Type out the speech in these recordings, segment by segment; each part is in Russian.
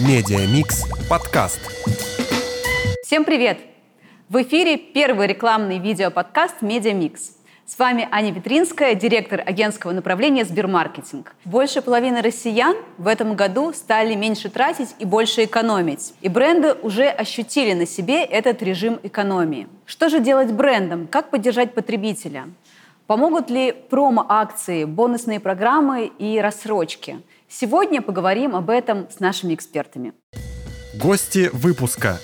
Медиамикс подкаст. Всем привет! В эфире первый рекламный видеоподкаст «Медиамикс». С вами Аня Петринская, директор агентского направления «Сбермаркетинг». Больше половины россиян в этом году стали меньше тратить и больше экономить. И бренды уже ощутили на себе этот режим экономии. Что же делать брендам? Как поддержать потребителя? Помогут ли промо-акции, бонусные программы и рассрочки? Сегодня поговорим об этом с нашими экспертами. Гости выпуска.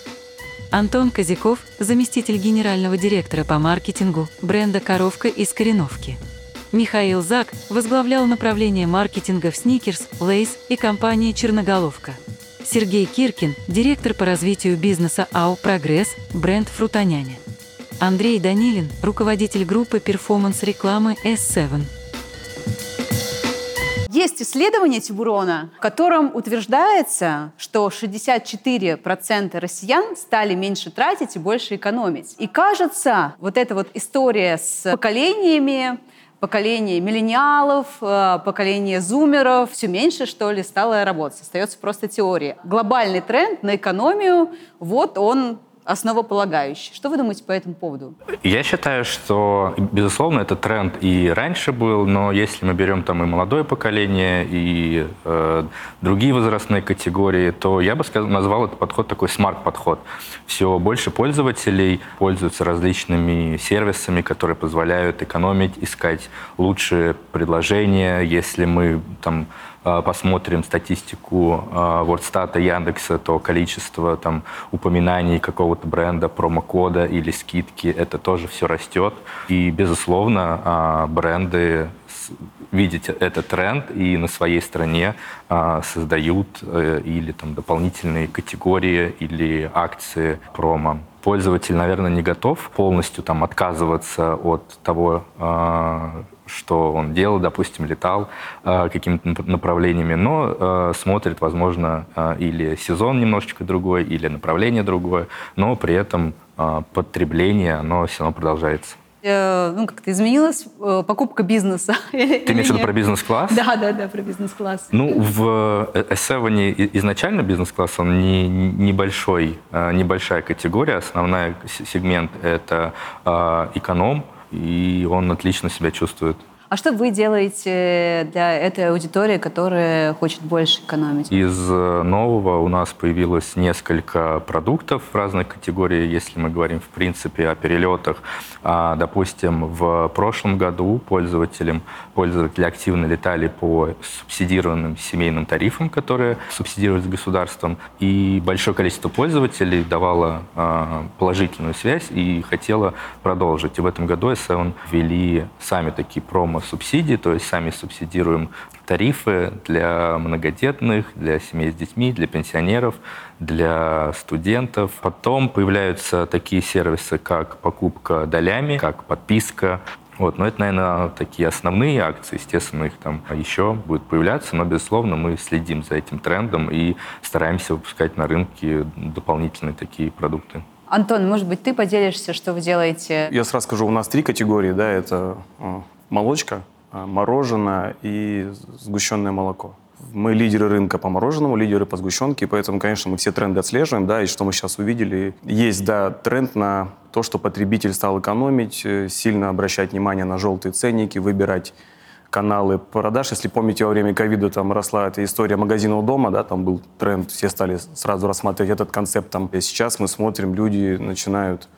Антон Козяков, заместитель генерального директора по маркетингу бренда «Коровка» из Кореновки. Михаил Зак возглавлял направление маркетинга в Snickers, Lay's и компании «Черноголовка». Сергей Киркин, директор по развитию бизнеса АО «Прогресс», бренд «Фрутоняня». Андрей Данилин, руководитель группы performance-рекламы S7. Есть исследование Тибурона, в котором утверждается, что 64% россиян стали меньше тратить и больше экономить. И кажется, вот эта вот история с поколениями, поколение миллениалов, э, поколение зумеров все меньше, что ли, стало работать. Остается просто теория. Глобальный тренд на экономию, вот он основополагающий. Что вы думаете по этому поводу? Я считаю, что, безусловно, этот тренд и раньше был, но если мы берем там и молодое поколение, и э, другие возрастные категории, то я бы сказал, назвал этот подход такой смарт-подход. Все больше пользователей пользуются различными сервисами, которые позволяют экономить, искать лучшие предложения. Если мы там посмотрим статистику WordStat, Яндекса, то количество там, упоминаний какого-то бренда, промокода или скидки, это тоже все растет. И, безусловно, а, бренды видят этот тренд и на своей стране а, создают э, или там дополнительные категории или акции промо пользователь, наверное, не готов полностью там отказываться от того, что он делал, допустим, летал э, какими-то направлениями, но э, смотрит, возможно, э, или сезон немножечко другой, или направление другое, но при этом э, потребление, оно все равно продолжается э, ну, как-то изменилась э, покупка бизнеса. Ты имеешь в виду про бизнес-класс? Да, да, да, про бизнес-класс. Ну, в S7 изначально бизнес-класс, он не, небольшой, небольшая категория. Основной сегмент – это эконом, и он отлично себя чувствует. А что вы делаете для этой аудитории, которая хочет больше экономить? Из э, нового у нас появилось несколько продуктов разных категорий. Если мы говорим, в принципе, о перелетах, а, допустим, в прошлом году пользователям, пользователи активно летали по субсидированным семейным тарифам, которые субсидировались государством, и большое количество пользователей давало а, положительную связь и хотело продолжить. И в этом году S7 ввели сами такие промо субсидий, то есть сами субсидируем тарифы для многодетных, для семей с детьми, для пенсионеров, для студентов. Потом появляются такие сервисы, как покупка долями, как подписка. Вот, но это, наверное, такие основные акции. Естественно, их там еще будет появляться, но, безусловно, мы следим за этим трендом и стараемся выпускать на рынке дополнительные такие продукты. Антон, может быть, ты поделишься, что вы делаете? Я сразу скажу, у нас три категории, да, это э, молочка, а, мороженое и сгущенное молоко. Мы лидеры рынка по мороженому, лидеры по сгущенке, поэтому, конечно, мы все тренды отслеживаем, да, и что мы сейчас увидели, есть, да, тренд на то, что потребитель стал экономить, э, сильно обращать внимание на желтые ценники, выбирать каналы продаж. Если помните, во время ковида там росла эта история магазина у дома, да, там был тренд, все стали сразу рассматривать этот концепт. Там. И сейчас мы смотрим, люди начинают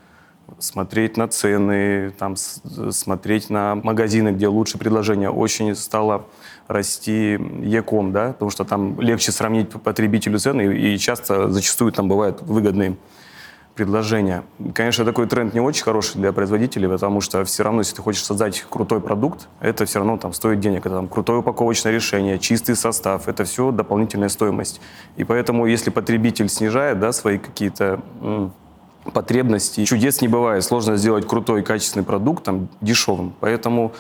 смотреть на цены, там, смотреть на магазины, где лучше предложения. Очень стало расти Яком, да, потому что там легче сравнить потребителю цены, и часто, зачастую там бывают выгодные предложения. Конечно, такой тренд не очень хороший для производителей, потому что все равно, если ты хочешь создать крутой продукт, это все равно там стоит денег. Это там крутое упаковочное решение, чистый состав, это все дополнительная стоимость. И поэтому, если потребитель снижает да, свои какие-то потребностей. Чудес не бывает. Сложно сделать крутой, качественный продукт там, дешевым. Поэтому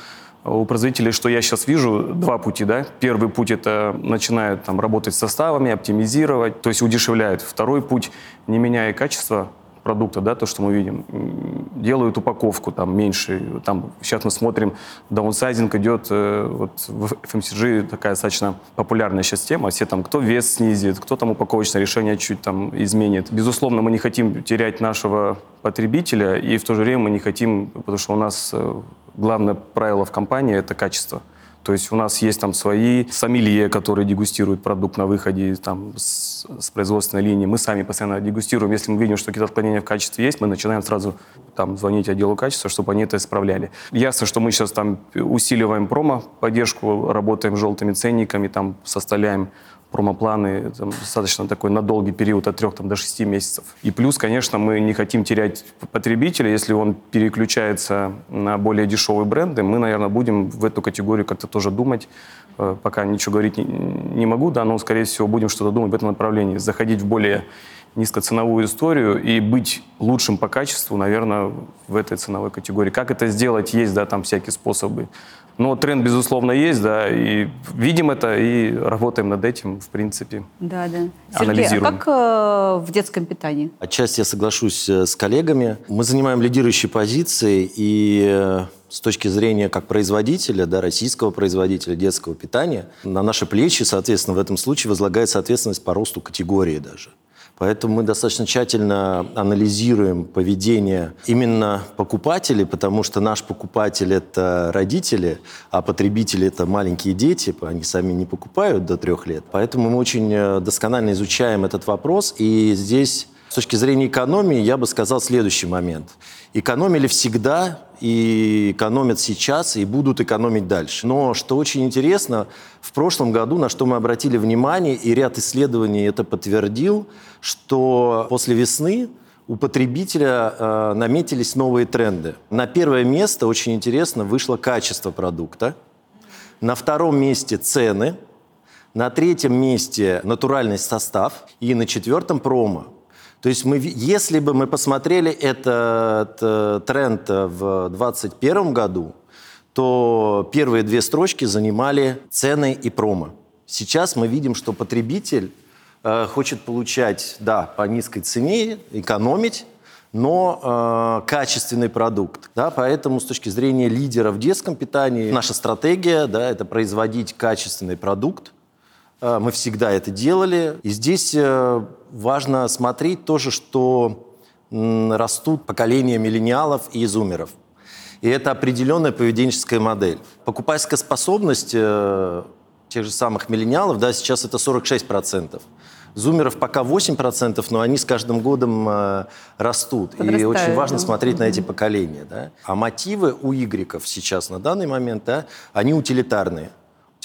у производителей, что я сейчас вижу, два пути. Да? Первый путь – это начинают там, работать с составами, оптимизировать, то есть удешевляют. Второй путь – не меняя качество продукта, да, то, что мы видим. Делают упаковку там меньше. Там, сейчас мы смотрим, даунсайзинг идет, э, вот в FMCG такая достаточно популярная сейчас тема. Все там, кто вес снизит, кто там упаковочное решение чуть там изменит. Безусловно, мы не хотим терять нашего потребителя, и в то же время мы не хотим, потому что у нас э, главное правило в компании – это качество. То есть у нас есть там свои сомелье, которые дегустируют продукт на выходе там, с, с производственной линии. Мы сами постоянно дегустируем. Если мы видим, что какие-то отклонения в качестве есть, мы начинаем сразу там, звонить отделу качества, чтобы они это исправляли. Ясно, что мы сейчас там усиливаем промо-поддержку, работаем с желтыми ценниками, там составляем промопланы там, достаточно такой на долгий период от трех там, до шести месяцев. И плюс, конечно, мы не хотим терять потребителя. Если он переключается на более дешевые бренды, мы, наверное, будем в эту категорию как-то тоже думать. Э, Пока ничего говорить не, не могу, да, но, скорее всего, будем что-то думать в этом направлении. Заходить в более низкоценовую историю и быть лучшим по качеству, наверное, в этой ценовой категории. Как это сделать, есть, да, там всякие способы. Но тренд, безусловно, есть, да, и видим это, и работаем над этим, в принципе. Да, да. Сергей, а Анализируем. как э, в детском питании? Отчасти я соглашусь э, с коллегами. Мы занимаем лидирующие позиции, и э, с точки зрения как производителя, да, российского производителя детского питания, на наши плечи, соответственно, в этом случае возлагается ответственность по росту категории даже. Поэтому мы достаточно тщательно анализируем поведение именно покупателей, потому что наш покупатель – это родители, а потребители – это маленькие дети, они сами не покупают до трех лет. Поэтому мы очень э, досконально изучаем этот вопрос, и здесь с точки зрения экономии я бы сказал следующий момент. Экономили всегда, и экономят сейчас, и будут экономить дальше. Но что очень интересно, в прошлом году, на что мы обратили внимание, и ряд исследований это подтвердил, что после весны у потребителя э, наметились новые тренды. На первое место, очень интересно, вышло качество продукта. На втором месте цены. На третьем месте натуральный состав. И на четвертом промо. То есть мы, если бы мы посмотрели этот э, тренд в 2021 году, то первые две строчки занимали цены и промо. Сейчас мы видим, что потребитель э, хочет получать, да, по низкой цене, экономить, но э, качественный продукт. Да, поэтому с точки зрения лидера в детском питании наша стратегия да, это производить качественный продукт. Э, мы всегда это делали. И здесь э, важно смотреть тоже, что растут поколения миллениалов и зумеров. И это определенная поведенческая модель. Покупательская способность э, тех же самых миллениалов, да, сейчас это 46%. Зумеров пока 8%, но они с каждым годом э, растут. И очень важно да. смотреть на эти поколения. Да? А мотивы у игреков сейчас на данный момент, да, они утилитарные.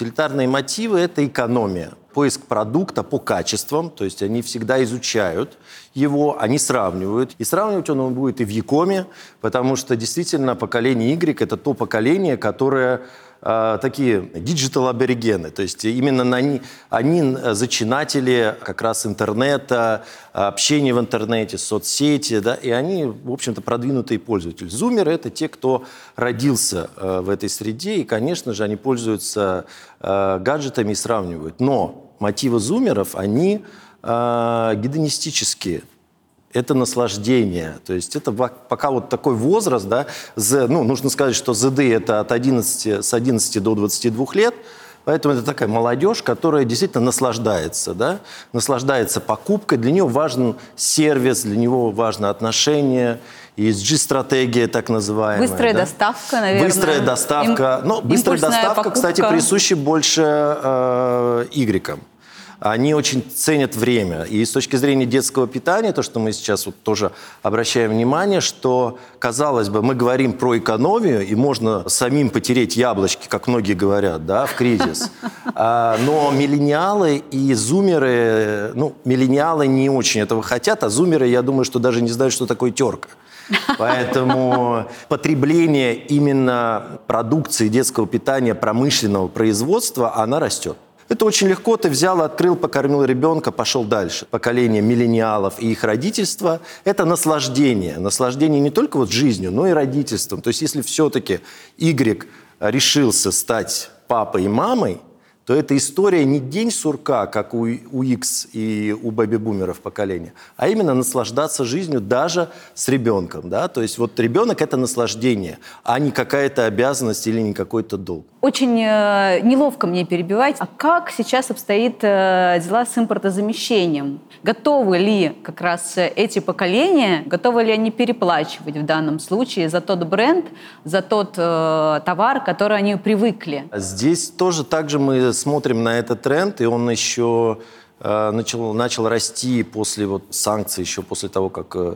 Утилитарные мотивы – это экономия, поиск продукта по качествам, то есть они всегда изучают его, они сравнивают. И сравнивать он будет и в e-com е, потому что действительно поколение Y – это то поколение, которое э, такие digital-аборигены, то есть именно на они, они зачинатели как раз интернета, общения в интернете, соцсети, да, и они, в общем-то, продвинутые пользователи. Зумеры – это те, кто родился э, в этой среде, и, конечно же, они пользуются э, гаджетами и сравнивают. Но мотивы зумеров, они э, гедонистические это наслаждение. То есть это пока вот такой возраст, да, Z- ну, нужно сказать, что ZD это от 11, с 11 до 22 лет, поэтому это такая молодежь, которая действительно наслаждается, да, наслаждается покупкой, для нее важен сервис, для него важно отношение, ESG-стратегия так называемая. Быстрая да. доставка, наверное. Быстрая доставка. Им- ну, быстрая импульсная доставка, кстати, покупка. присуща больше э, игрекам. Они очень ценят время. И с точки зрения детского питания, то, что мы сейчас вот тоже обращаем внимание, что, казалось бы, мы говорим про экономию, и можно самим потереть яблочки, как многие говорят, да, в кризис. А, Но миллениалы и зумеры, ну, миллениалы не очень этого хотят, а зумеры, я думаю, что даже не знают, что такое терка. Поэтому потребление именно продукции детского питания промышленного производства, она растет. Это очень легко. Ты взял, открыл, покормил ребенка, пошел дальше. Поколение миллениалов и их родительство – это наслаждение. Наслаждение не только вот жизнью, но и родительством. То есть если все-таки Y решился стать папой и мамой, то эта история не день сурка, как у, у X и у бэби-бумеров поколения, а именно наслаждаться жизнью даже с ребенком. Да? То есть вот ребенок – это наслаждение, а не какая-то обязанность или не какой-то долг. Очень э, неловко мне перебивать. А как сейчас обстоит э, дела с импортозамещением? Готовы ли как раз эти поколения, готовы ли они переплачивать в данном случае за тот бренд, за тот э, товар, который они привыкли? Здесь тоже также мы смотрим на этот тренд, и он еще э, начал, начал расти после вот санкций, еще после того, как э,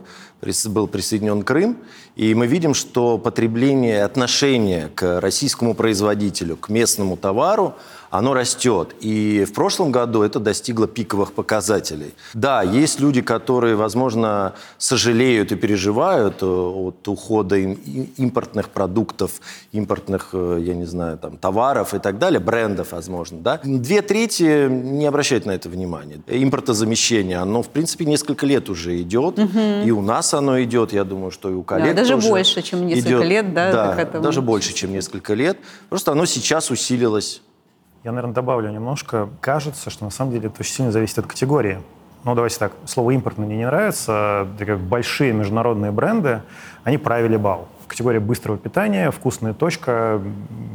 был присоединен Крым. И мы видим, что потребление, отношение к российскому производителю, к местному товару, оно растет. И в прошлом году это достигло пиковых показателей. Да, есть люди, которые, возможно, сожалеют и переживают э, от ухода импортных продуктов, импортных, э, я не знаю, там, товаров и так далее, брендов, возможно. Да? Две трети не обращают на это внимания. Импортозамещение, оно, в принципе, несколько лет уже идет. Угу. И у нас оно идет, я думаю, что и у коллег да, даже тоже больше, чем несколько идет. лет, да? Да, даже больше, чем несколько лет. Просто оно сейчас усилилось. Я, наверное, добавлю немножко. Кажется, что на самом деле это очень сильно зависит от категории. Ну, давайте так, слово «импорт» мне не нравится. как большие международные бренды, они правили бал. В категории быстрого питания, вкусная точка,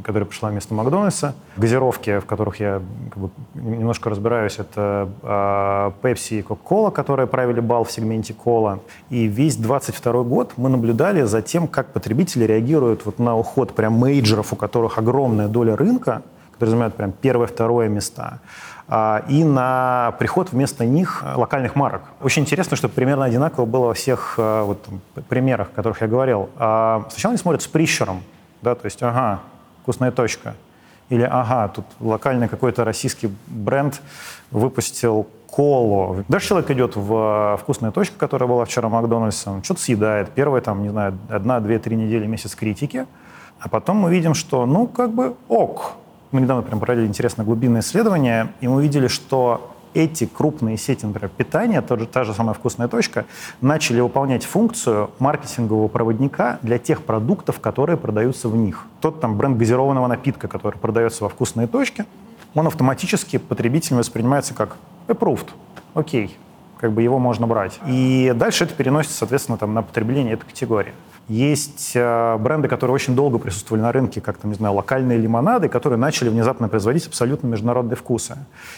которая пришла вместо Макдональдса, газировки, в которых я как бы, немножко разбираюсь, это э, Pepsi и Coca-Cola, которые правили бал в сегменте кола. И весь 22 год мы наблюдали за тем, как потребители реагируют вот на уход прям мейджеров, у которых огромная доля рынка, занимают прям первое-второе места. А, и на приход вместо них локальных марок. Очень интересно, что примерно одинаково было во всех а, вот, примерах, о которых я говорил. А, сначала они смотрят с прищером, да, то есть, ага, вкусная точка. Или, ага, тут локальный какой-то российский бренд выпустил колу. Дальше человек идет в вкусная точка, которая была вчера Макдональдсом, что-то съедает. Первые, там, не знаю, одна, две, три недели, месяц критики. А потом мы видим, что, ну, как бы ок, мы недавно прям проводили интересное глубинное исследование, и мы увидели, что эти крупные сети, например, питания, тот же, та же самая вкусная точка, начали выполнять функцию маркетингового проводника для тех продуктов, которые продаются в них. Тот там бренд газированного напитка, который продается во вкусной точке, он автоматически потребителем воспринимается как approved, окей, как бы его можно брать. И дальше это переносится, соответственно, там, на потребление этой категории. Есть э, бренды, которые очень долго присутствовали на рынке, как, там, не знаю, локальные лимонады, которые начали внезапно производить абсолютно международные вкусы.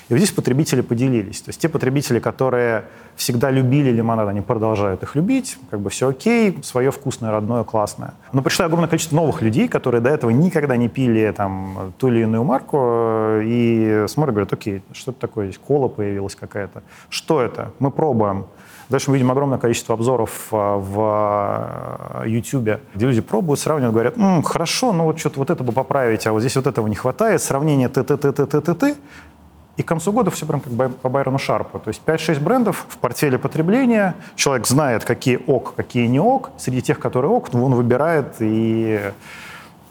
И вот здесь потребители поделились. То есть те потребители, которые всегда любили лимонад, они продолжают их любить, как бы все окей, свое вкусное, родное, классное. Но пришло огромное количество новых людей, которые до этого никогда не пили там ту или иную марку, э, и смотрят, говорят, окей, что это такое, здесь кола появилась какая-то. Что это? Мы пробуем. Дальше мы видим огромное количество обзоров а, в YouTube, а, где люди пробуют, сравнивают, говорят, М, хорошо, ну вот что-то вот это бы поправить, а вот здесь вот этого не хватает, сравнение т-т-т-т-т-т, и к концу года все прям как по Байрону Шарпу. То есть 5-6 брендов в портфеле потребления. Человек знает, какие ок, какие не ок. Среди тех, которые ок, он выбирает и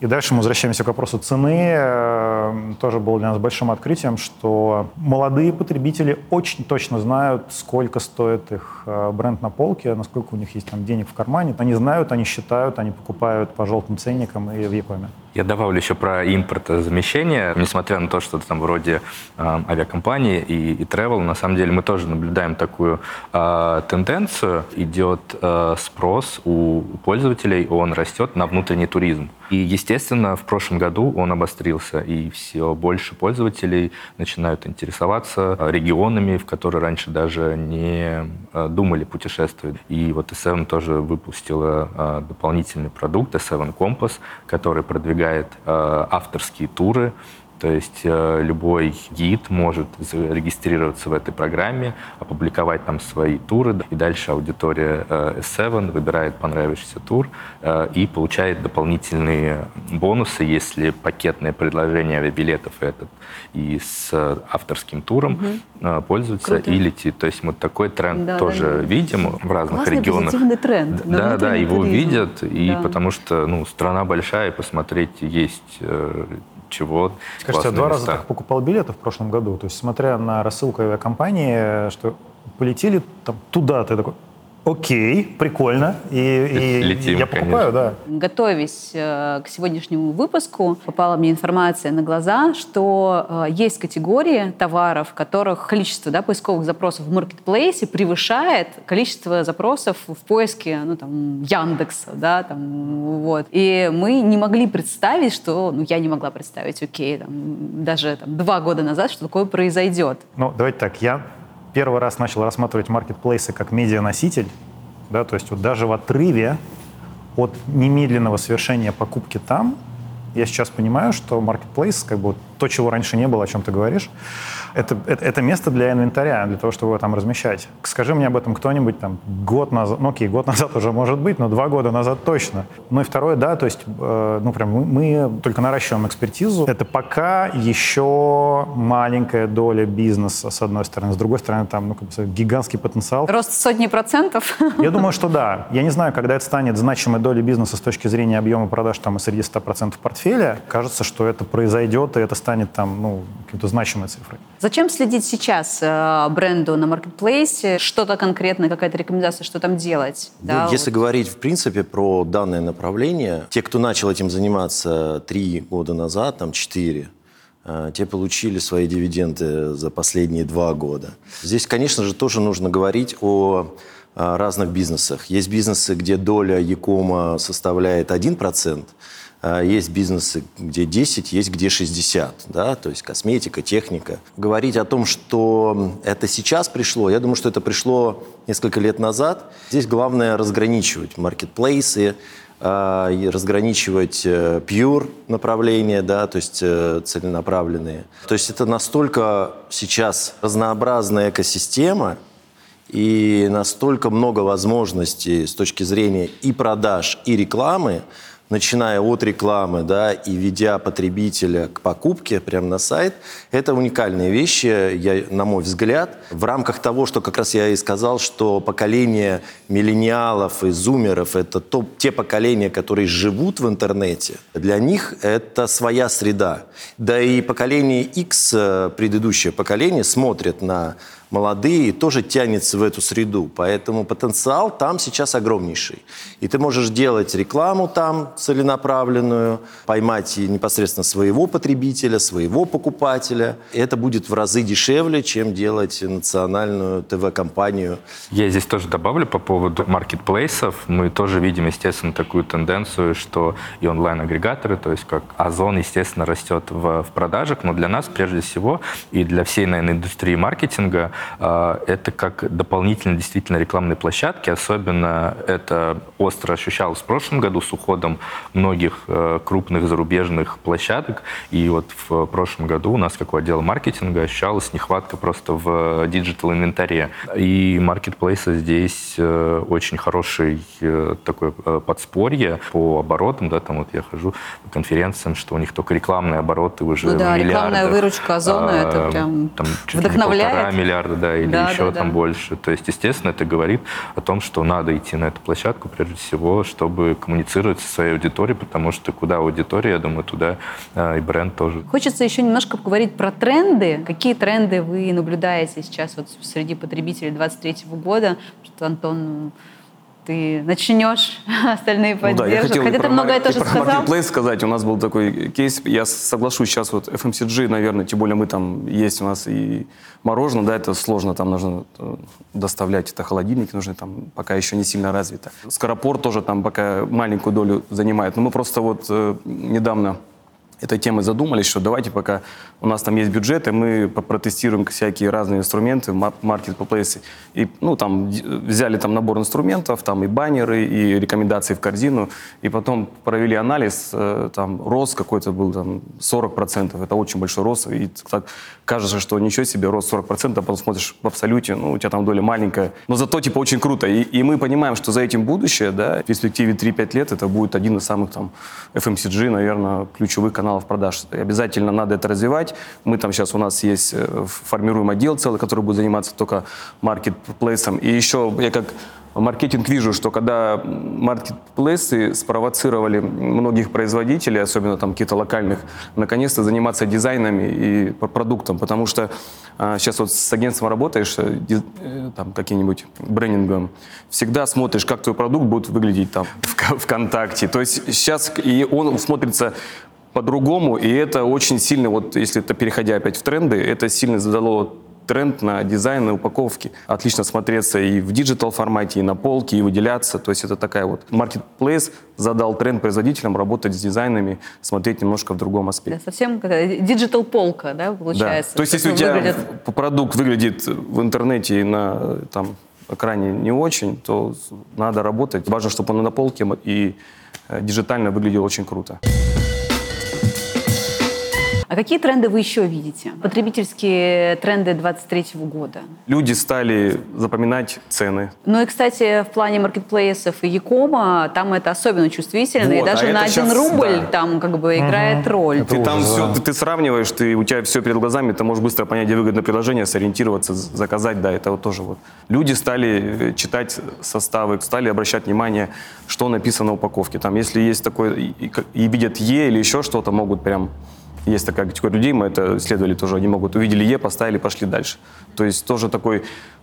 и дальше мы возвращаемся к вопросу цены. Эм, тоже было для нас большим открытием, что молодые потребители очень точно знают, сколько стоит их э, бренд на полке, насколько у них есть там денег в кармане. Они знают, они считают, они покупают по желтым ценникам и в Якоме. Я добавлю еще про импортозамещение. Несмотря на то, что там вроде э, авиакомпании и, и travel, на самом деле мы тоже наблюдаем такую э, тенденцию. Идет э, спрос у пользователей, он растет на внутренний туризм. И, естественно, в прошлом году он обострился, и все больше пользователей начинают интересоваться регионами, в которые раньше даже не думали путешествовать. И вот S7 тоже выпустила дополнительный продукт S7 Compass, который продвигает продвигает э, авторские туры, то есть э, любой гид может зарегистрироваться в этой программе, опубликовать там свои туры, и дальше аудитория э, S7 выбирает понравившийся тур э, и получает дополнительные бонусы, если пакетное предложение авиабилетов этот и с авторским туром угу. пользуется Круто. и летит. То есть мы такой тренд да, тоже да, да. видим в разных Классный регионах. позитивный тренд. Да, да, его туризм. видят, и да. потому что ну, страна большая, посмотреть есть чего. Скажите, я два раза так покупал билеты в прошлом году. То есть, смотря на рассылку авиакомпании, что полетели там туда, ты такой, окей, прикольно, и, и Летим, я покупаю, да. Готовясь э, к сегодняшнему выпуску, попала мне информация на глаза, что э, есть категории товаров, в которых количество да, поисковых запросов в маркетплейсе превышает количество запросов в поиске ну, там, Яндекса. Да, там, вот. И мы не могли представить, что... Ну, я не могла представить, окей, там, даже там, два года назад, что такое произойдет. Ну, давайте так, я первый раз начал рассматривать маркетплейсы как медианоситель, да, то есть вот даже в отрыве от немедленного совершения покупки там, я сейчас понимаю, что marketplace, как бы вот то, чего раньше не было, о чем ты говоришь, это, это, это место для инвентаря, для того, чтобы его там размещать. Скажи мне об этом кто-нибудь там год назад, ну окей, год назад уже может быть, но два года назад точно. Ну и второе, да, то есть, э, ну прям мы, мы только наращиваем экспертизу. Это пока еще маленькая доля бизнеса, с одной стороны. С другой стороны, там ну, как бы, гигантский потенциал. Рост сотни процентов? Я думаю, что да. Я не знаю, когда это станет значимой долей бизнеса с точки зрения объема продаж там и среди 100% портфеля. Кажется, что это произойдет, и это станет там, ну, какой-то значимой цифрой. Зачем следить сейчас э, бренду на маркетплейсе? Что-то конкретное, какая-то рекомендация, что там делать? Ну, да, если вот. говорить, в принципе, про данное направление, те, кто начал этим заниматься три года назад, там четыре, э, те получили свои дивиденды за последние два года. Здесь, конечно же, тоже нужно говорить о э, разных бизнесах. Есть бизнесы, где доля Якома составляет 1%, а есть бизнесы, где 10, есть где 60, да, то есть косметика, техника. Говорить о том, что это сейчас пришло, я думаю, что это пришло несколько лет назад. Здесь главное разграничивать маркетплейсы, а, разграничивать э, pure направления, да, то есть э, целенаправленные. То есть это настолько сейчас разнообразная экосистема, и настолько много возможностей с точки зрения и продаж, и рекламы, начиная от рекламы, да, и ведя потребителя к покупке прямо на сайт, это уникальные вещи, я, на мой взгляд, в рамках того, что как раз я и сказал, что поколение миллениалов и зумеров – это то, те поколения, которые живут в интернете, для них это своя среда. Да и поколение X, э, предыдущее поколение, смотрит на молодые, тоже тянется в эту среду. Поэтому потенциал там сейчас огромнейший. И ты можешь делать рекламу там целенаправленную, поймать непосредственно своего потребителя, своего покупателя. И это будет в разы дешевле, чем делать национальную ТВ-компанию. Я здесь тоже добавлю по поводу маркетплейсов. Мы тоже видим, естественно, такую тенденцию, что и онлайн-агрегаторы, то есть как Озон, естественно, растет в, в продажах, но для нас, прежде всего, и для всей, наверное, индустрии маркетинга, это как дополнительные действительно рекламные площадки. Особенно это остро ощущалось в прошлом году с уходом многих э, крупных зарубежных площадок. И вот в прошлом году у нас, как у отдела маркетинга, ощущалась нехватка просто в диджитал-инвентаре. И маркетплейсы здесь э, очень хороший э, такое подспорье по оборотам. Да, там вот я хожу по конференциям, что у них только рекламные обороты уже ну да, в рекламная выручка Озона, а, это прям там, вдохновляет. Полтора миллиарда, да, или Да, еще да, там да. больше. То есть, естественно, это говорит о том, что надо идти на эту площадку, прежде всего, чтобы коммуницировать со своей аудиторией, потому что куда аудитория, я думаю, туда э, и бренд тоже. Хочется еще немножко поговорить про тренды. Какие тренды вы наблюдаете сейчас вот среди потребителей 23 года? Что, Антон, ты начнешь, остальные Ну да, я поддержат. хотел Хотя ты многое тоже про сказал. Marketplace сказать. У нас был такой кейс. Я соглашусь, сейчас вот FMCG, наверное, тем более мы там есть у нас и мороженое, да, это сложно, там нужно э, доставлять, это холодильники нужны, там пока еще не сильно развито. Скоропорт тоже там пока маленькую долю занимает. Но мы просто вот э, недавно этой темой задумались, что давайте пока у нас там есть бюджеты, мы протестируем всякие разные инструменты, мар- маркетплейсы. И, ну, там взяли там набор инструментов, там и баннеры, и рекомендации в корзину, и потом провели анализ, э, там рост какой-то был там 40%, это очень большой рост, и так кажется, что ничего себе, рост 40%, а потом смотришь в абсолюте, ну, у тебя там доля маленькая, но зато типа очень круто. И, и мы понимаем, что за этим будущее, да, в перспективе 3-5 лет это будет один из самых там FMCG, наверное, ключевых каналов продаж. И обязательно надо это развивать. Мы там сейчас, у нас есть, э, формируем отдел целый, который будет заниматься только маркетплейсом. И еще я как маркетинг вижу, что когда маркетплейсы спровоцировали многих производителей, особенно там каких-то локальных, наконец-то заниматься дизайнами и продуктом, потому что а, сейчас вот с агентством работаешь, э, э, там каким-нибудь брендингом, всегда смотришь, как твой продукт будет выглядеть там в ВКонтакте. То есть сейчас и он смотрится по-другому, и это очень сильно, вот если это переходя опять в тренды, это сильно задало тренд на дизайн и упаковки. Отлично смотреться и в диджитал формате, и на полке, и выделяться. То есть это такая вот маркетплейс задал тренд производителям работать с дизайнами, смотреть немножко в другом аспекте. Да, совсем диджитал полка, да, получается. Да. То есть если у тебя выглядит... продукт выглядит в интернете и на там, экране не очень, то надо работать. Важно, чтобы он на полке и э, диджитально выглядел очень круто. А какие тренды вы еще видите? Потребительские тренды 2023 года. Люди стали запоминать цены. Ну и, кстати, в плане маркетплейсов и Якома там это особенно чувствительно. Вот, и даже а на один сейчас, рубль да. там как бы играет угу. роль. ты там все, ты, ты сравниваешь, ты, у тебя все перед глазами, ты можешь быстро понять, где выгодное приложение, сориентироваться, заказать, да, это вот тоже вот. Люди стали э, читать составы, стали обращать внимание, что написано в упаковке. Там, если есть такое, и, и видят Е или еще что-то, могут прям есть такая категория людей, мы это исследовали тоже, они могут, увидели Е, поставили, пошли дальше. То есть тоже такой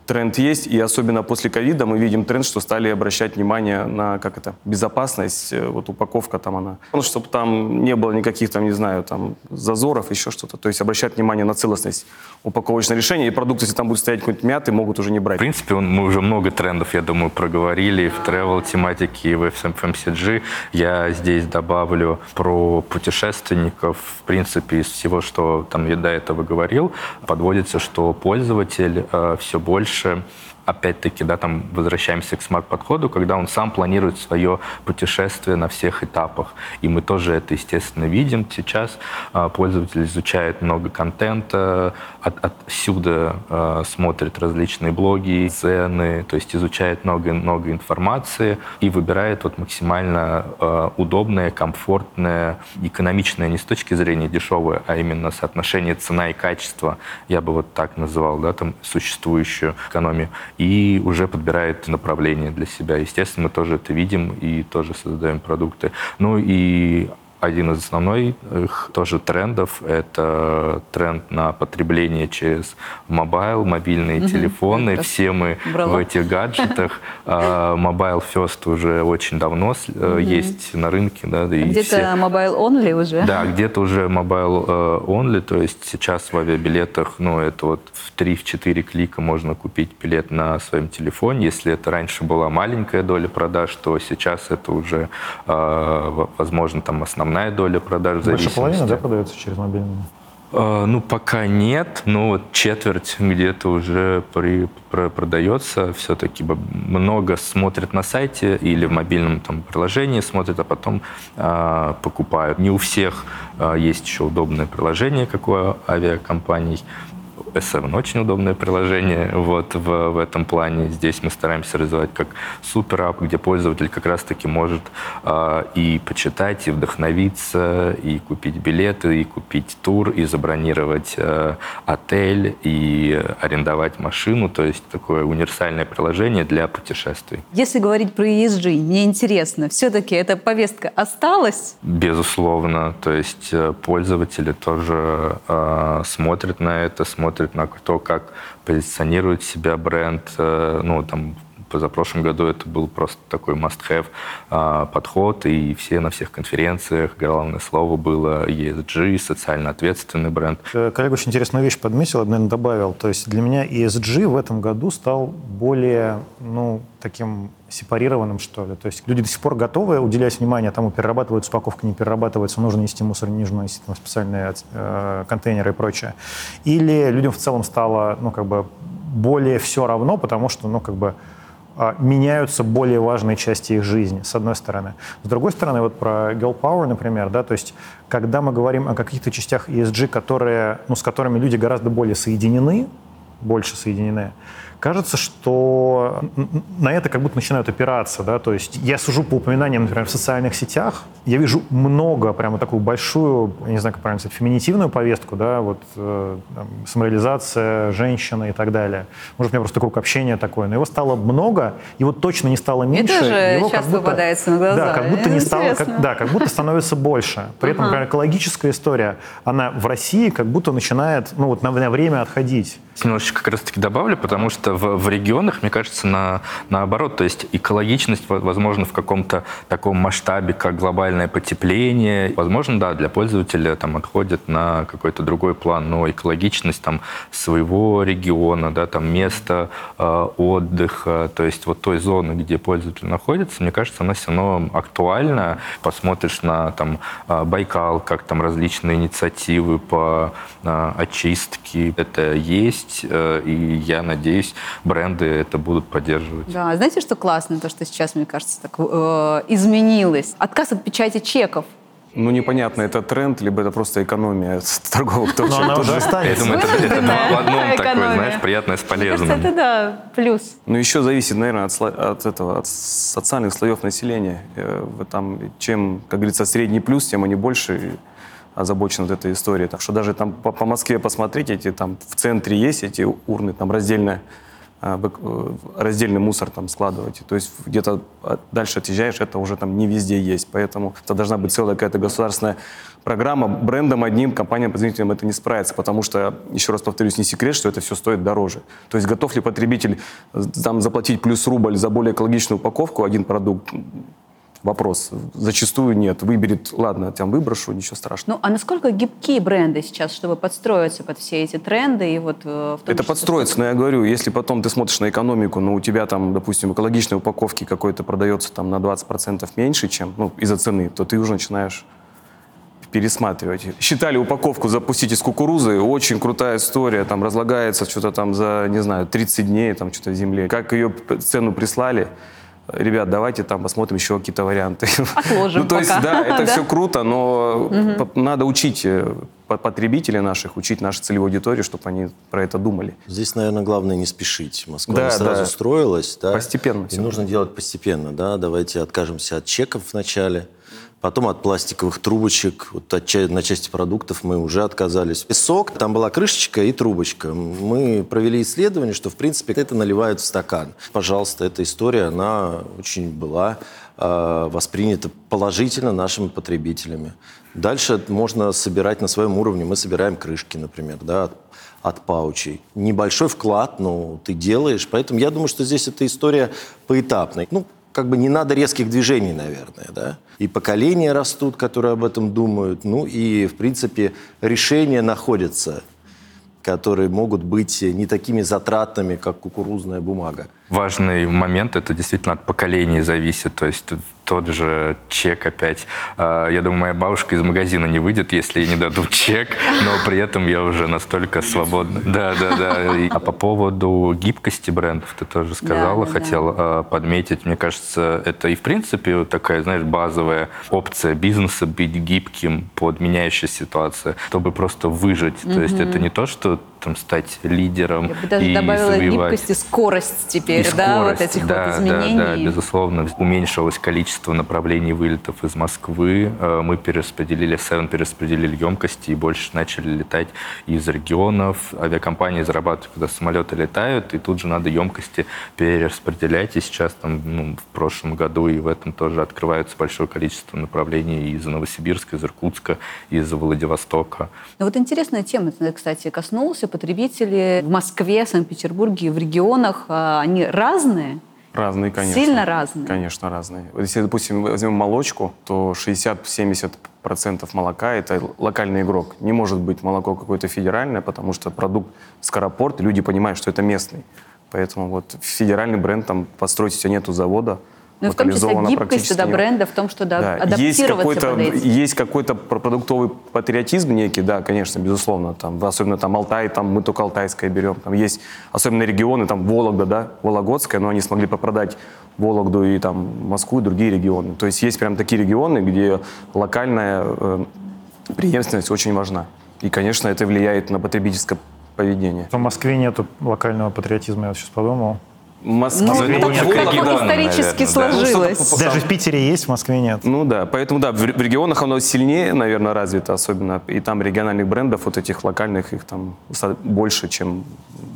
тренд есть, и особенно после ковида мы видим тренд, что стали обращать внимание на, как это, безопасность, э, вот упаковка там она. Ну, чтобы там не было никаких там, не знаю, там зазоров, еще что-то. То есть обращать внимание на целостность упаковочного решения, и продукт, если там будет стоять какой-нибудь мятый, могут уже не брать. В принципе, он, мы уже много трендов, я думаю, проговорили в travel тематике, и в FMCG. Я здесь добавлю про путешественников. В принципе, из всего, что там я до этого говорил, подводится, что пользователь э, все больше больше опять-таки, да, там возвращаемся к смарт-подходу, когда он сам планирует свое путешествие на всех этапах. И мы тоже это, естественно, видим сейчас. А, пользователь изучает много контента, от, отсюда э, смотрит различные блоги, цены, то есть изучает много-много информации и выбирает вот максимально э, удобное, комфортное, экономичное не с точки зрения дешевое, а именно соотношение цена и качество, я бы вот так называл, да, там существующую экономию и уже подбирает направление для себя. Естественно, мы тоже это видим и тоже создаем продукты. Ну и один из основных тоже трендов – это тренд на потребление через mobile, мобильные угу. телефоны. Это Все мы брала. в этих гаджетах. Mobile First уже очень давно угу. есть на рынке. Да, где-то все... mobile only уже? Да, где-то уже mobile э, only. То есть сейчас в авиабилетах, ну, это вот в 3-4 клика можно купить билет на своем телефоне. Если это раньше была маленькая доля продаж, то сейчас это уже, э, возможно, там основная основная доля продаж Больше половины, да, продается через мобильный? Uh, ну, пока нет, но вот четверть где-то уже при, про, продается. Все-таки много смотрят на сайте или в мобильном там, приложении смотрят, а потом uh, покупают. Не у всех uh, есть еще удобное приложение, как у авиакомпаний. S7 очень удобное приложение вот в, в этом плане. Здесь мы стараемся развивать как супер-ап, где пользователь как раз-таки может э, и почитать, и вдохновиться, и купить билеты, и купить тур, и забронировать э, отель, и арендовать машину. То есть такое универсальное приложение для путешествий. Если говорить про ESG, мне интересно, все-таки эта повестка осталась? Безусловно. То есть э, пользователи тоже э, смотрят на это, смотрят смотрит на то, как позиционирует себя бренд. Э, ну, там, позапрошлом году это был просто такой must-have а, подход, и все на всех конференциях главное слово было ESG, социально ответственный бренд. Э, коллега очень интересную вещь подметил, наверное, добавил. То есть для меня ESG в этом году стал более, ну, таким сепарированным, что ли. То есть люди до сих пор готовы уделять внимание тому, перерабатывается упаковка, не перерабатывается, нужно нести мусор, не нужно нести там, специальные э, контейнеры и прочее. Или людям в целом стало, ну, как бы более все равно, потому что, ну, как бы меняются более важные части их жизни, с одной стороны. С другой стороны, вот про girl power, например, да, то есть когда мы говорим о каких-то частях ESG, которые, ну, с которыми люди гораздо более соединены, больше соединены, Кажется, что на это как будто начинают опираться, да, то есть я сужу по упоминаниям, например, в социальных сетях, я вижу много, прямо такую большую, я не знаю, как правильно сказать, феминитивную повестку, да, вот э, там, самореализация женщины и так далее. Может, у меня просто круг общения такой, но его стало много, его точно не стало меньше. Это же его часто будто, попадается на глаза. Да, как будто не стало, как, да, как будто становится больше. При этом, например, экологическая история, она в России как будто начинает, ну вот на, на время отходить. Немножечко как раз-таки добавлю, потому что в, в регионах, мне кажется, на, наоборот, то есть экологичность, возможно, в каком-то таком масштабе, как глобальное потепление, возможно, да, для пользователя там отходит на какой-то другой план, но экологичность там своего региона, да, там места э, отдыха, то есть вот той зоны, где пользователь находится, мне кажется, она все равно актуальна. Посмотришь на там э, Байкал, как там различные инициативы по э, очистке, это есть, э, и я надеюсь, бренды это будут поддерживать. Да, знаете, что классно, то, что сейчас, мне кажется, так э, изменилось? Отказ от печати чеков. Ну, непонятно, это тренд, либо это просто экономия торговых точек. Но она уже останется. Я думаю, это, это два в одном такое, знаешь, приятное с полезным. Кажется, это да, плюс. Ну, еще зависит, наверное, от, от этого, от социальных слоев населения. Э, там, чем, как говорится, средний плюс, тем они больше озабочены от этой историей. Так что даже там по, по Москве посмотрите, эти там в центре есть эти урны, там раздельная раздельный мусор там складывать. То есть где-то дальше отъезжаешь, это уже там не везде есть. Поэтому это должна быть целая какая-то государственная программа. Брендом одним, компаниям-производителям это не справится, потому что, еще раз повторюсь, не секрет, что это все стоит дороже. То есть готов ли потребитель э, там заплатить плюс рубль за более экологичную упаковку, один продукт, Вопрос. Зачастую нет. Выберет, ладно, там выброшу, ничего страшного. Ну, а насколько гибкие бренды сейчас, чтобы подстроиться под все эти тренды? И вот, э, в том Это подстроиться, но я говорю, если потом ты смотришь на экономику, но у тебя там, допустим, экологичной упаковки какой-то продается там на 20% меньше, чем, ну, из-за цены, то ты уже начинаешь пересматривать. Считали упаковку запустить из кукурузы, очень крутая история, там разлагается что-то там за, не знаю, 30 дней, там что-то в земле. Как ее цену прислали, ребят, давайте там посмотрим еще какие-то варианты. Отложим ну, то есть, пока. да, это все круто, но угу. надо учить э, потребителей наших, учить нашу целевую аудиторию, чтобы они про это думали. Здесь, наверное, главное не спешить. Москва да, сразу да. строилась. Да? Постепенно. И нужно делать постепенно. Да? Давайте откажемся от чеков вначале. Потом от пластиковых трубочек, вот от, на части продуктов мы уже отказались. Сок, там была крышечка и трубочка. Мы провели исследование, что, в принципе, это наливают в стакан. Пожалуйста, эта история, она очень была э, воспринята положительно нашими потребителями. Дальше можно собирать на своем уровне. Мы собираем крышки, например, да, от, от паучей. Небольшой вклад, но ты делаешь. Поэтому я думаю, что здесь эта история поэтапная. Ну, как бы не надо резких движений, наверное, да. И поколения растут, которые об этом думают, ну и, в принципе, решения находятся, которые могут быть не такими затратными, как кукурузная бумага. Важный момент, это действительно от поколений зависит, то есть тот же чек опять. А, я думаю, моя бабушка из магазина не выйдет, если ей не дадут чек, но при этом я уже настолько свободна. Да, да, да. А по поводу гибкости брендов ты тоже сказала, да, хотел да. подметить. Мне кажется, это и в принципе такая, знаешь, базовая опция бизнеса быть гибким под меняющуюся ситуацию, чтобы просто выжить. Угу. То есть это не то, что там стать лидером Я бы даже и добавила завивать. гибкость и скорость теперь, и да, скорость, вот этих да, вот изменений. Да, да, безусловно. Уменьшилось количество направлений вылетов из Москвы. Э, мы перераспределили, Seven перераспределили емкости и больше начали летать из регионов. Авиакомпании зарабатывают, когда самолеты летают, и тут же надо емкости перераспределять. И сейчас там, ну, в прошлом году и в этом тоже открывается большое количество направлений из Новосибирска, из Иркутска, из Владивостока. Ну вот интересная тема, ты, кстати, коснулся потребители в Москве, Санкт-Петербурге, в регионах, а, они разные? Разные, конечно. Сильно разные? Конечно, разные. Если, допустим, возьмем молочку, то 60-70% молока – это локальный игрок. Не может быть молоко какое-то федеральное, потому что продукт скоропорт, люди понимают, что это местный. Поэтому вот федеральный бренд, там построить у тебя нету завода, ну, в том числе гибкость тогда бренда в том, что да, да. адаптироваться есть какой-то. Есть какой-то продуктовый патриотизм некий, да, конечно, безусловно. Там, особенно там Алтай, там мы только Алтайское берем. Там есть особенно регионы, там Вологда, да, Вологодская, но они смогли попродать Вологду и там Москву и другие регионы. То есть есть прям такие регионы, где локальная э, преемственность очень важна. И, конечно, это влияет на потребительское поведения. В Москве нету локального патриотизма, я вот сейчас подумал. В Москве Ну, это так не как Магеддон, исторически наверное, да. сложилось. Даже в Питере есть, в Москве нет. Ну да, поэтому да, в регионах оно сильнее, наверное, развито особенно. И там региональных брендов, вот этих локальных, их там больше, чем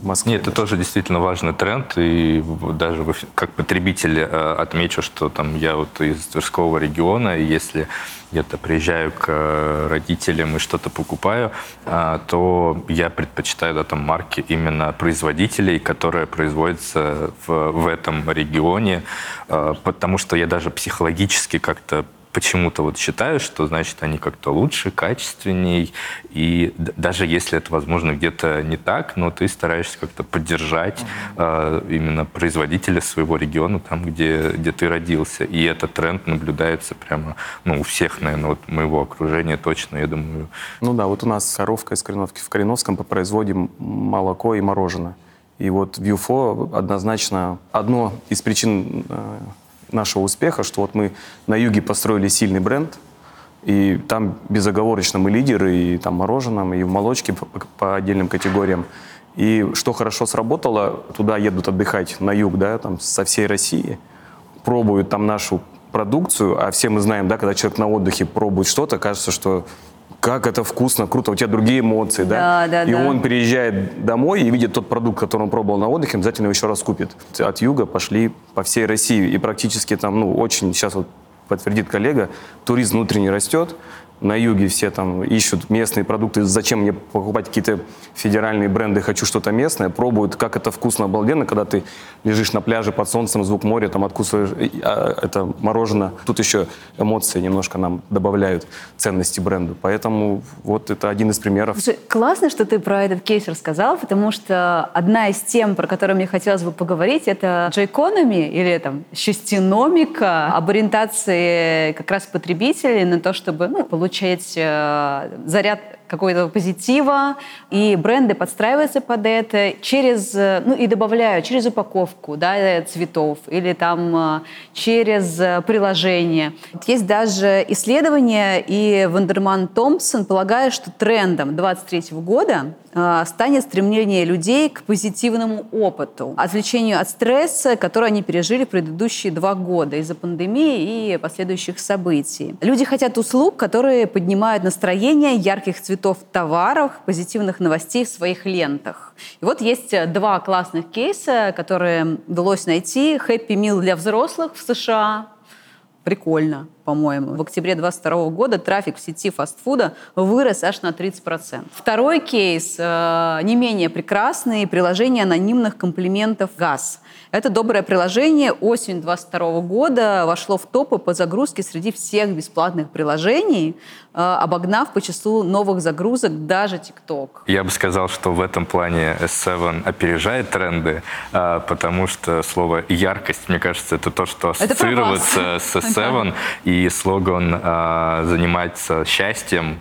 в Москве. Нет, это тоже действительно важный тренд, и даже как потребитель э, отмечу, что там я вот из Тверского региона, и если где-то приезжаю к э, родителям и что-то покупаю, а, то я предпочитаю да, там марки именно производителей, которые производятся в, в этом регионе, э, потому что я даже психологически как-то почему-то вот считаю, что значит они как-то лучше, качественней, и даже если это, возможно, где-то не так, но ты стараешься как-то поддержать э, именно производителя своего региона, там, где, где ты родился. И этот тренд наблюдается прямо, ну, у всех, наверное, вот моего окружения точно, я думаю. Ну да, вот у нас коровка из Кореновки. В Кореновском производим молоко и мороженое. И вот в ЮФО однозначно одно из причин э, нашего успеха, что вот мы на юге построили сильный бренд, и там безоговорочно мы лидеры и там мороженом, и в молочке по, по отдельным категориям. И что хорошо сработало, туда едут отдыхать на юг, да, там со всей России, пробуют там нашу продукцию, а все мы знаем, да, когда человек на отдыхе пробует что-то, кажется, что как это вкусно, круто, у тебя другие эмоции, да? Да, да, и да. он приезжает домой и видит тот продукт, который он пробовал на отдыхе, обязательно его еще раз купит. От юга пошли по всей России, и практически там, ну, очень, сейчас вот подтвердит коллега, туризм внутренний растет, на юге все там ищут местные продукты. Зачем мне покупать какие-то федеральные бренды? Хочу что-то местное. Пробуют, как это вкусно, обалденно, когда ты лежишь на пляже под солнцем, звук моря, там откусываешь а, это мороженое. Тут еще эмоции немножко нам добавляют ценности бренду. Поэтому вот это один из примеров. Слушай, классно, что ты про этот кейс рассказал, потому что одна из тем, про которую мне хотелось бы поговорить, это джейкономи или там счастьеномика об ориентации как раз потребителей на то, чтобы ну, получать э, заряд какого-то позитива, и бренды подстраиваются под это через, э, ну и добавляют через упаковку, да, э, цветов или там э, через приложение. Есть даже исследование, и Вандерман Томпсон полагает, что трендом 23 года станет стремление людей к позитивному опыту, отвлечению от стресса, который они пережили в предыдущие два года из-за пандемии и последующих событий. Люди хотят услуг, которые поднимают настроение, ярких цветов в товарах, позитивных новостей в своих лентах. И вот есть э, два классных кейса, которые удалось найти. Happy Meal для взрослых в США, Прикольно, по-моему. В октябре 2022 года трафик в сети фастфуда вырос аж на 30%. Второй кейс э, не менее прекрасный. Приложение анонимных комплиментов «ГАЗ». Это доброе приложение. Осень 2022 года вошло в топы по загрузке среди всех бесплатных приложений, э, обогнав по числу новых загрузок даже TikTok. Я бы сказал, что в этом плане S7 опережает тренды, а, потому что слово «яркость», мне кажется, это то, что ассоциируется с S7, и слоган а, «заниматься счастьем»,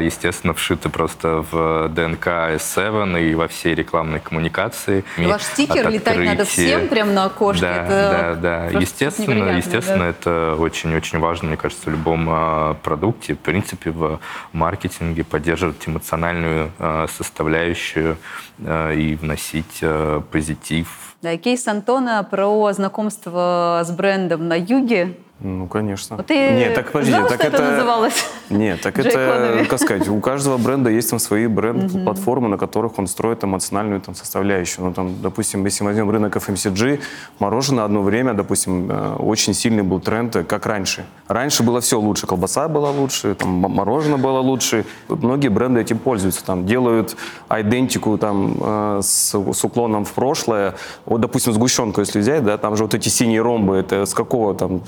естественно, вшиты просто в ДНК S7 и во все рекламные коммуникации. Ваш стикер От летать надо открытия. всем прямо на окошке. Да, Это да, да. Естественно, естественно, да. это очень-очень важно, мне кажется, в любом а, продукте. В принципе, в маркетинге поддерживать эмоциональную а, составляющую и вносить позитив. Да, и кейс Антона про знакомство с брендом на юге. Ну, конечно. Вот ты Нет, так подожди, знал, так что это называлось? Нет, так это, как сказать, у каждого бренда есть там свои бренд-платформы, на которых он строит эмоциональную там составляющую. Ну, там, допустим, если мы возьмем рынок FMCG, мороженое одно время, допустим, э, очень сильный был тренд, э, как раньше. Раньше было все лучше, колбаса была лучше, там, мороженое было лучше. Многие бренды этим пользуются, там, делают идентику там, э, с, с уклоном в прошлое. Вот, допустим, сгущенку, если взять, да, там же вот эти синие ромбы, это с какого там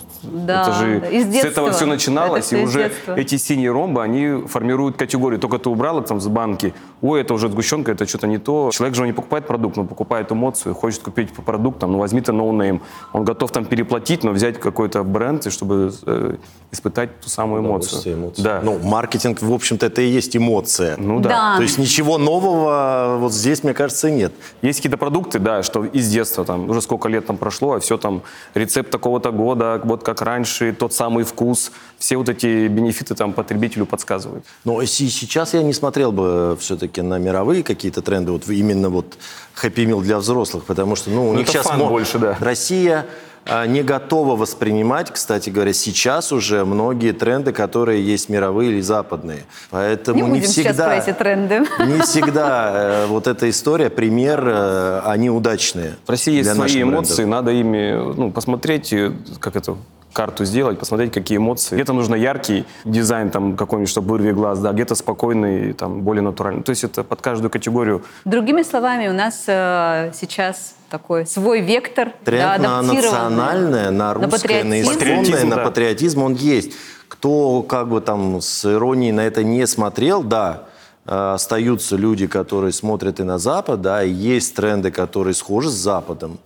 Да, это же да, из с этого детства. все начиналось, Это всё и уже детства. эти синие ромбы, они формируют категорию. Только ты убрала там с банки, ой, это уже сгущенка, это что-то не то. Человек же не покупает продукт, он покупает эмоцию, хочет купить по продукту, там, ну возьми ты no-name. Он готов там переплатить, но взять какой-то бренд, чтобы э, испытать ту самую эмоцию. Эмоции. Да. Ну, маркетинг, в общем-то, это и есть эмоция. Ну да. Да. То есть ничего нового вот здесь, мне кажется, нет. Есть какие-то продукты, да, что из детства, там, уже сколько лет там прошло, а все там, рецепт такого-то года, вот как раньше, тот самый вкус, все вот эти бенефиты там потребителю подсказывают. Но сейчас я не смотрел бы все-таки на мировые какие-то тренды, вот именно вот Happy Meal для взрослых, потому что, ну, у Ну, них сейчас фан мо- больше, да. Россия не готова воспринимать, кстати говоря, сейчас уже многие тренды, которые есть мировые или западные. Поэтому Не не, будем сейчас всегда... про эти тренды. Не всегда э, вот эта история, пример, э, они удачные. В России есть свои брендов. эмоции, надо ими ну, посмотреть, э, как это карту сделать, посмотреть, какие эмоции. Где-то нужно яркий дизайн, там, какой-нибудь, чтобы вырви глаз, да, где-то спокойный, там, более натуральный. То есть это под каждую категорию. Другими словами, у нас э, сейчас такой свой вектор, Тренд да, на национальное, на русское, на, патриотизм. исконное, Патриотизм, на да. патриотизм он есть. Кто как бы там с иронией на это не смотрел, да, э, остаются люди, которые смотрят и на Запад, да, и есть тренды, которые схожи с Западом.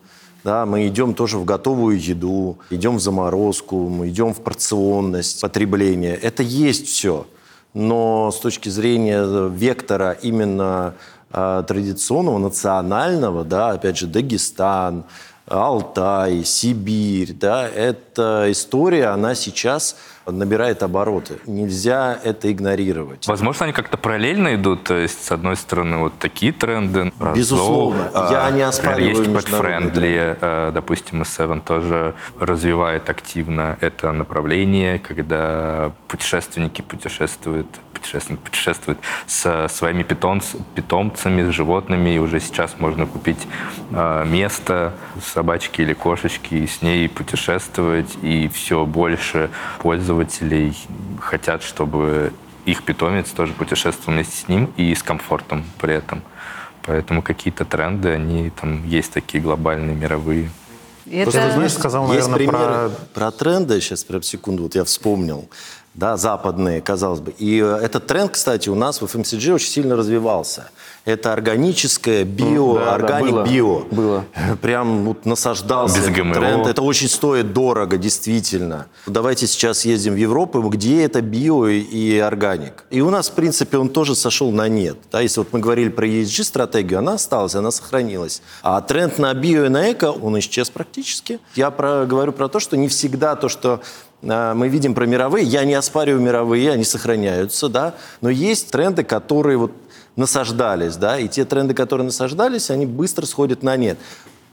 Да, мы идем тоже в готовую еду, идем в заморозку, мы идем в порционность потребления. Это есть все. Но с точки зрения вектора именно э, традиционного, национального, да, опять же, Дагестан, Алтай, Сибирь, да, эта история, она сейчас набирает обороты. Нельзя это игнорировать. Возможно, они как-то параллельно идут, то есть, с одной стороны, вот такие тренды. а, Безусловно. slow, Я а, не оспариваю Есть международные pet-friendly, э, допустим, S7 тоже развивает активно это направление, когда путешественники путешествуют, путешественники путешествуют со своими питомц- питомцами, с животными, и уже сейчас можно купить э, место собачки или кошечки, и с ней путешествовать, и все больше пользователей хотят, чтобы их питомец тоже путешествовал вместе с ним и с комфортом при этом. Поэтому какие-то тренды, они там есть такие глобальные, мировые. И Просто, это- знаешь, сказал, Есть наверное, примеры про... про... тренды, сейчас прям секунду, вот я вспомнил, да, западные, казалось бы. И э, этот тренд, кстати, у нас в FMCG очень сильно развивался. Это органическое, био, да, да, органик было, био. было. Прям вот насаждался Без этот ГМО. тренд. Это очень стоит дорого, действительно. Давайте сейчас ездим в Европу, где это био и- органик. И у нас, в принципе, он тоже сошел на нет. Да, если вот мы говорили про ESG-стратегию, она осталась, она сохранилась. А тренд на био и на эко, он исчез практически. Я про, говорю про то, что не всегда то, что мы видим про мировые, я не оспариваю мировые, они сохраняются, да, но есть тренды, которые вот насаждались, да, и те тренды, которые насаждались, они быстро сходят на нет.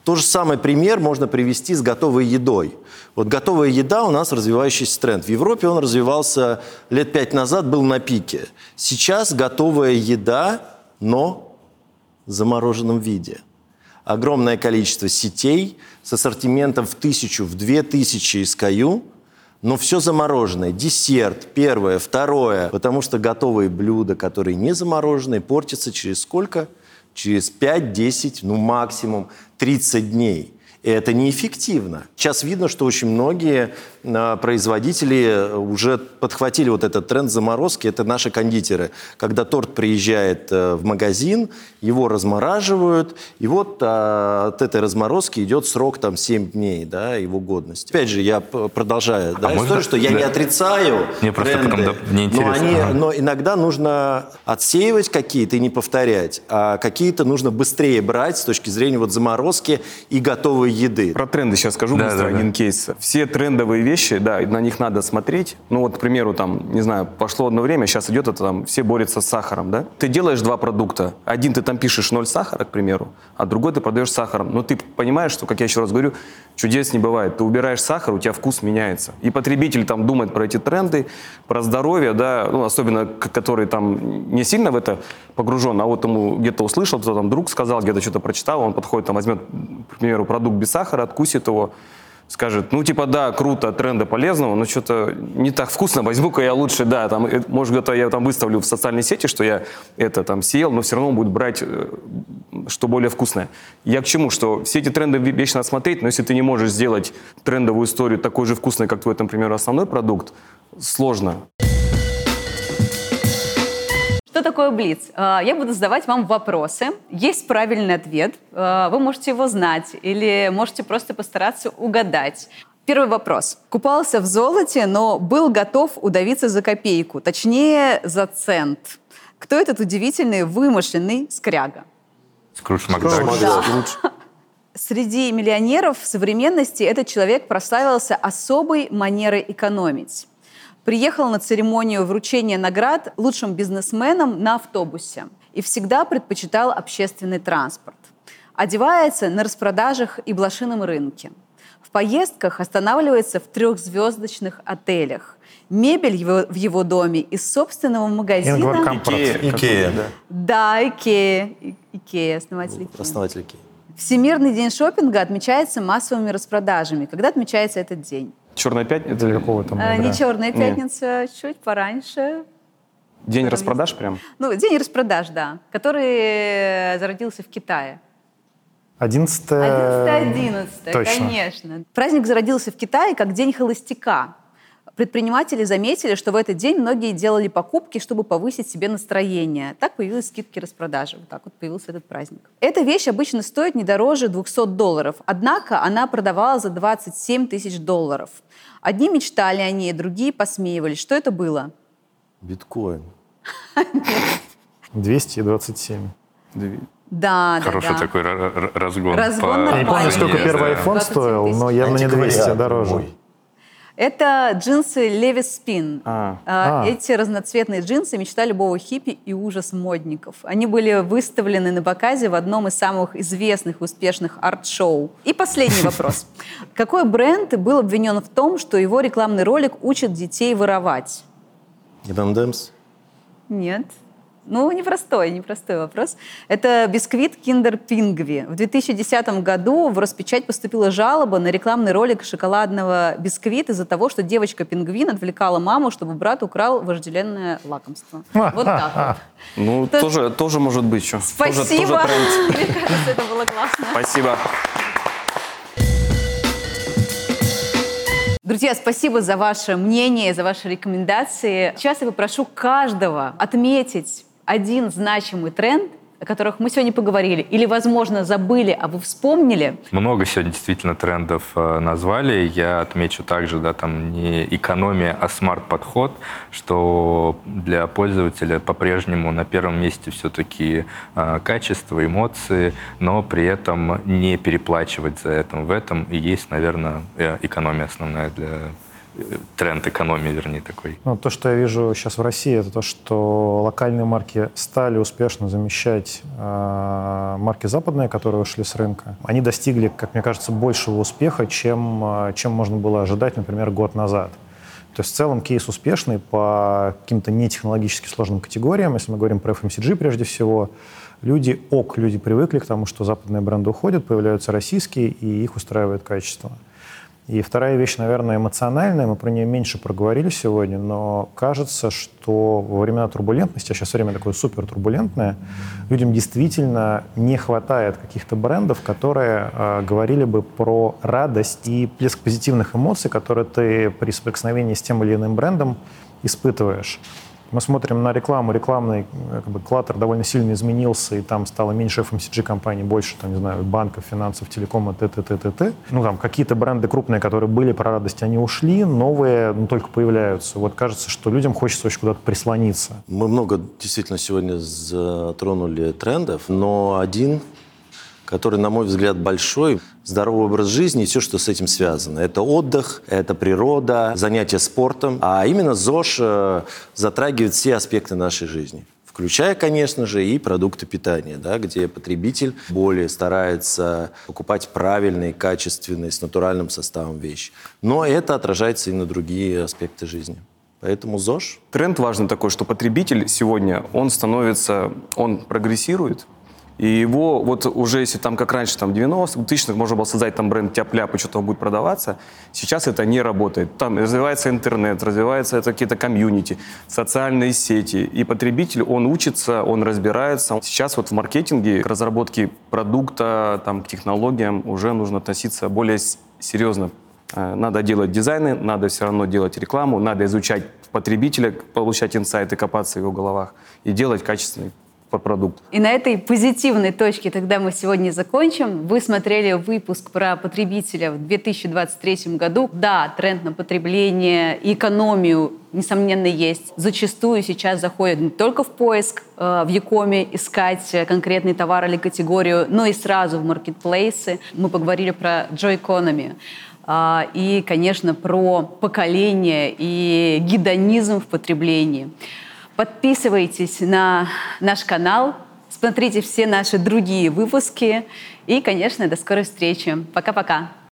То же самый пример можно привести с готовой едой. Вот готовая еда у нас развивающийся тренд. В Европе он развивался лет пять назад, был на пике. Сейчас готовая еда, но в замороженном виде. Огромное количество сетей с ассортиментом в тысячу, в две тысячи SKU, но все замороженное. Десерт, первое, второе. Потому что готовые блюда, которые не замороженные, портятся через сколько? Через 5-10, ну максимум 30 дней. И это неэффективно. Сейчас видно, что очень многие а, производители уже подхватили вот этот тренд заморозки. Это наши кондитеры. Когда торт приезжает э, в магазин, его размораживают, и вот а, от этой разморозки идет срок там 7 дней, да, его годности. Опять же, я продолжаю да, А историю, можно- что я не да. отрицаю Мне просто тренды, потом, мне но, они, Ага. но иногда нужно отсеивать какие-то и не повторять, а какие-то нужно быстрее брать с точки зрения вот заморозки и готовой еды. Про тренды сейчас скажу Да, быстро, да, да. один кейс. Все трендовые вещи, да, на них надо смотреть. Ну вот, к примеру, там, не знаю, пошло одно время, сейчас идет это там, все борются с сахаром, да? Ты делаешь два продукта. Один ты там пишешь ноль сахара, к примеру, а другой ты продаешь сахаром. Но ты понимаешь, что, как я еще раз говорю, чудес не бывает. Ты убираешь сахар, у тебя вкус меняется. И потребитель там думает про эти тренды, про здоровье, да, ну, особенно, который там не сильно в это погружен, а вот ему где-то услышал, кто там друг сказал, где-то что-то прочитал, он подходит, там возьмет, к примеру, продукт без сахара, откусит его, скажет, ну, типа, да, круто, тренда полезного, но что-то не так вкусно, возьму-ка я лучше, да, там, э, может, где-то я там выставлю в социальной сети, что я это там съел, но все равно он будет брать, э, что более вкусное. Я к чему? Что все эти тренды ве- вечно смотреть, но если ты не можешь сделать трендовую историю такой же вкусной, как твой, например, основной продукт, сложно. Что такое Блиц? Э, Я буду задавать вам вопросы. Есть правильный ответ. Э, Вы можете его знать или можете просто постараться угадать. Первый вопрос. Купался в золоте, но был готов удавиться за копейку, точнее, за цент. Кто этот удивительный, вымышленный скряга? Скрудж Макдак. Да. Среди миллионеров современности этот человек прославился особой манерой экономить. Приехал на церемонию вручения наград лучшим бизнесменам на автобусе и всегда предпочитал общественный транспорт. Одевается на распродажах и блошином рынке. В поездках останавливается в трехзвездочных отелях. Мебель его, в его доме из собственного магазина. Ингвар Кампрад. Икея. Да, Икея. И- Икея, основатель Икеи. Основатель Икеи. Всемирный день шопинга отмечается массовыми распродажами. Когда отмечается этот день? Черная пятница? Для какого там А, ноября? не черная Нет. пятница, чуть пораньше. День распродаж прям? Ну, день распродаж, да, который э, зародился в Китае. 11 11 Точно. конечно. Праздник зародился в Китае как День холостяка. Предприниматели заметили, что в этот день многие делали покупки, чтобы повысить себе настроение. Так появились скидки распродажи. Вот так вот появился этот праздник. Эта вещь обычно стоит не дороже 200 долларов, однако она продавалась за 27 тысяч долларов. Одни мечтали о ней, другие посмеивались. Что это было? Биткоин. 227. Две- Да, Хороший да, да. такой ра- ра- разгон. Разгон по-. Я не помню, сколько первый Да. iPhone 27 стоил, но явно не 200 Антиквариат дороже. Это джинсы Levi's Spin. А. А, А. Эти разноцветные джинсы – мечта любого хиппи и ужас модников. Они были выставлены на показе в одном из самых известных и успешных арт-шоу. И последний вопрос. Какой бренд был обвинен в том, что его рекламный ролик учит детей воровать? M&M's. Нет. Ну, непростой, непростой вопрос. Это бисквит Kinder Пингви. В 2010 году в Роспечать поступила жалоба на рекламный ролик шоколадного бисквита из-за того, что девочка-пингвин отвлекала маму, чтобы брат украл вожделенное лакомство. Вот так вот. Ну, Это- тоже, тоже может быть что. Спасибо. Тоже, тоже. Мне кажется, это было классно. Спасибо. Друзья, спасибо за ваше мнение, за ваши рекомендации. Сейчас я попрошу каждого отметить один значимый тренд, о которых мы сегодня поговорили, или, возможно, забыли, а вы вспомнили. Много сегодня действительно трендов э, назвали. Я отмечу также, да, там не экономия, а смарт-подход, что для пользователя по-прежнему на первом месте все-таки э, качество, эмоции, но при этом не переплачивать за это. В этом и есть, наверное, э, экономия основная для тренд экономии, вернее, такой. Ну, то, что я вижу сейчас в России, это то, что локальные марки стали успешно замещать э, марки западные, которые ушли с рынка. Они достигли, как мне кажется, большего успеха, чем, э, чем можно было ожидать, например, год назад. То есть в целом кейс успешный по каким-то нетехнологически сложным категориям. Если мы говорим про FMCG прежде всего, люди ок, люди привыкли к тому, что западные бренды уходят, появляются российские, и их устраивает качество. И вторая вещь, наверное, эмоциональная, мы про нее меньше проговорили сегодня, но кажется, что во времена турбулентности, а сейчас время такое супер турбулентное, людям действительно не хватает каких-то брендов, которые э, говорили бы про радость и плеск позитивных эмоций, которые ты при соприкосновении с тем или иным брендом испытываешь. Мы смотрим на рекламу, рекламный э, как бы, кластер довольно сильно изменился, и там стало меньше FMCG-компаний, больше, там, не знаю, банков, финансов, телекома, т т т т т Ну, там, какие-то бренды крупные, которые были про радость, они ушли, новые, ну, только появляются. Вот кажется, что людям хочется очень куда-то прислониться. Мы много действительно сегодня затронули трендов, но один, который, на мой взгляд, большой, здоровый образ жизни и все, что с этим связано. Это отдых, это природа, занятия спортом. А именно ЗОЖ э, затрагивает все аспекты нашей жизни. Включая, конечно же, и продукты питания, да, где потребитель более старается покупать правильные, качественные, с натуральным составом вещи. Но это отражается и на другие аспекты жизни. Поэтому ЗОЖ Тренд важный такой, что потребитель сегодня, он становится, он прогрессирует, и его, вот уже если там, как раньше, там, в 90-х, 2000-х можно было создать там бренд тяп-ляп, и что-то будет продаваться, сейчас это не работает. Там развивается интернет, развиваются какие-то комьюнити, социальные сети, и потребитель, он учится, он разбирается. Сейчас вот в маркетинге к разработке продукта, там, к технологиям уже нужно относиться более серьезно. Э, Надо делать дизайны, надо все равно делать рекламу, надо изучать потребителя, получать инсайты, копаться в его головах и делать качественный по продукту. И на этой позитивной точке тогда мы сегодня закончим. Вы смотрели выпуск про потребителя в 2023 году. Да, тренд на потребление и экономию, несомненно, есть. Зачастую сейчас заходят не только в поиск э, в Якоме искать конкретный товар или категорию, но и сразу в маркетплейсы. Мы поговорили про Joy Economy а, и, конечно, про поколение и гедонизм в потреблении. Подписывайтесь на наш канал, смотрите все наши другие выпуски и, конечно, до скорой встречи. Пока-пока.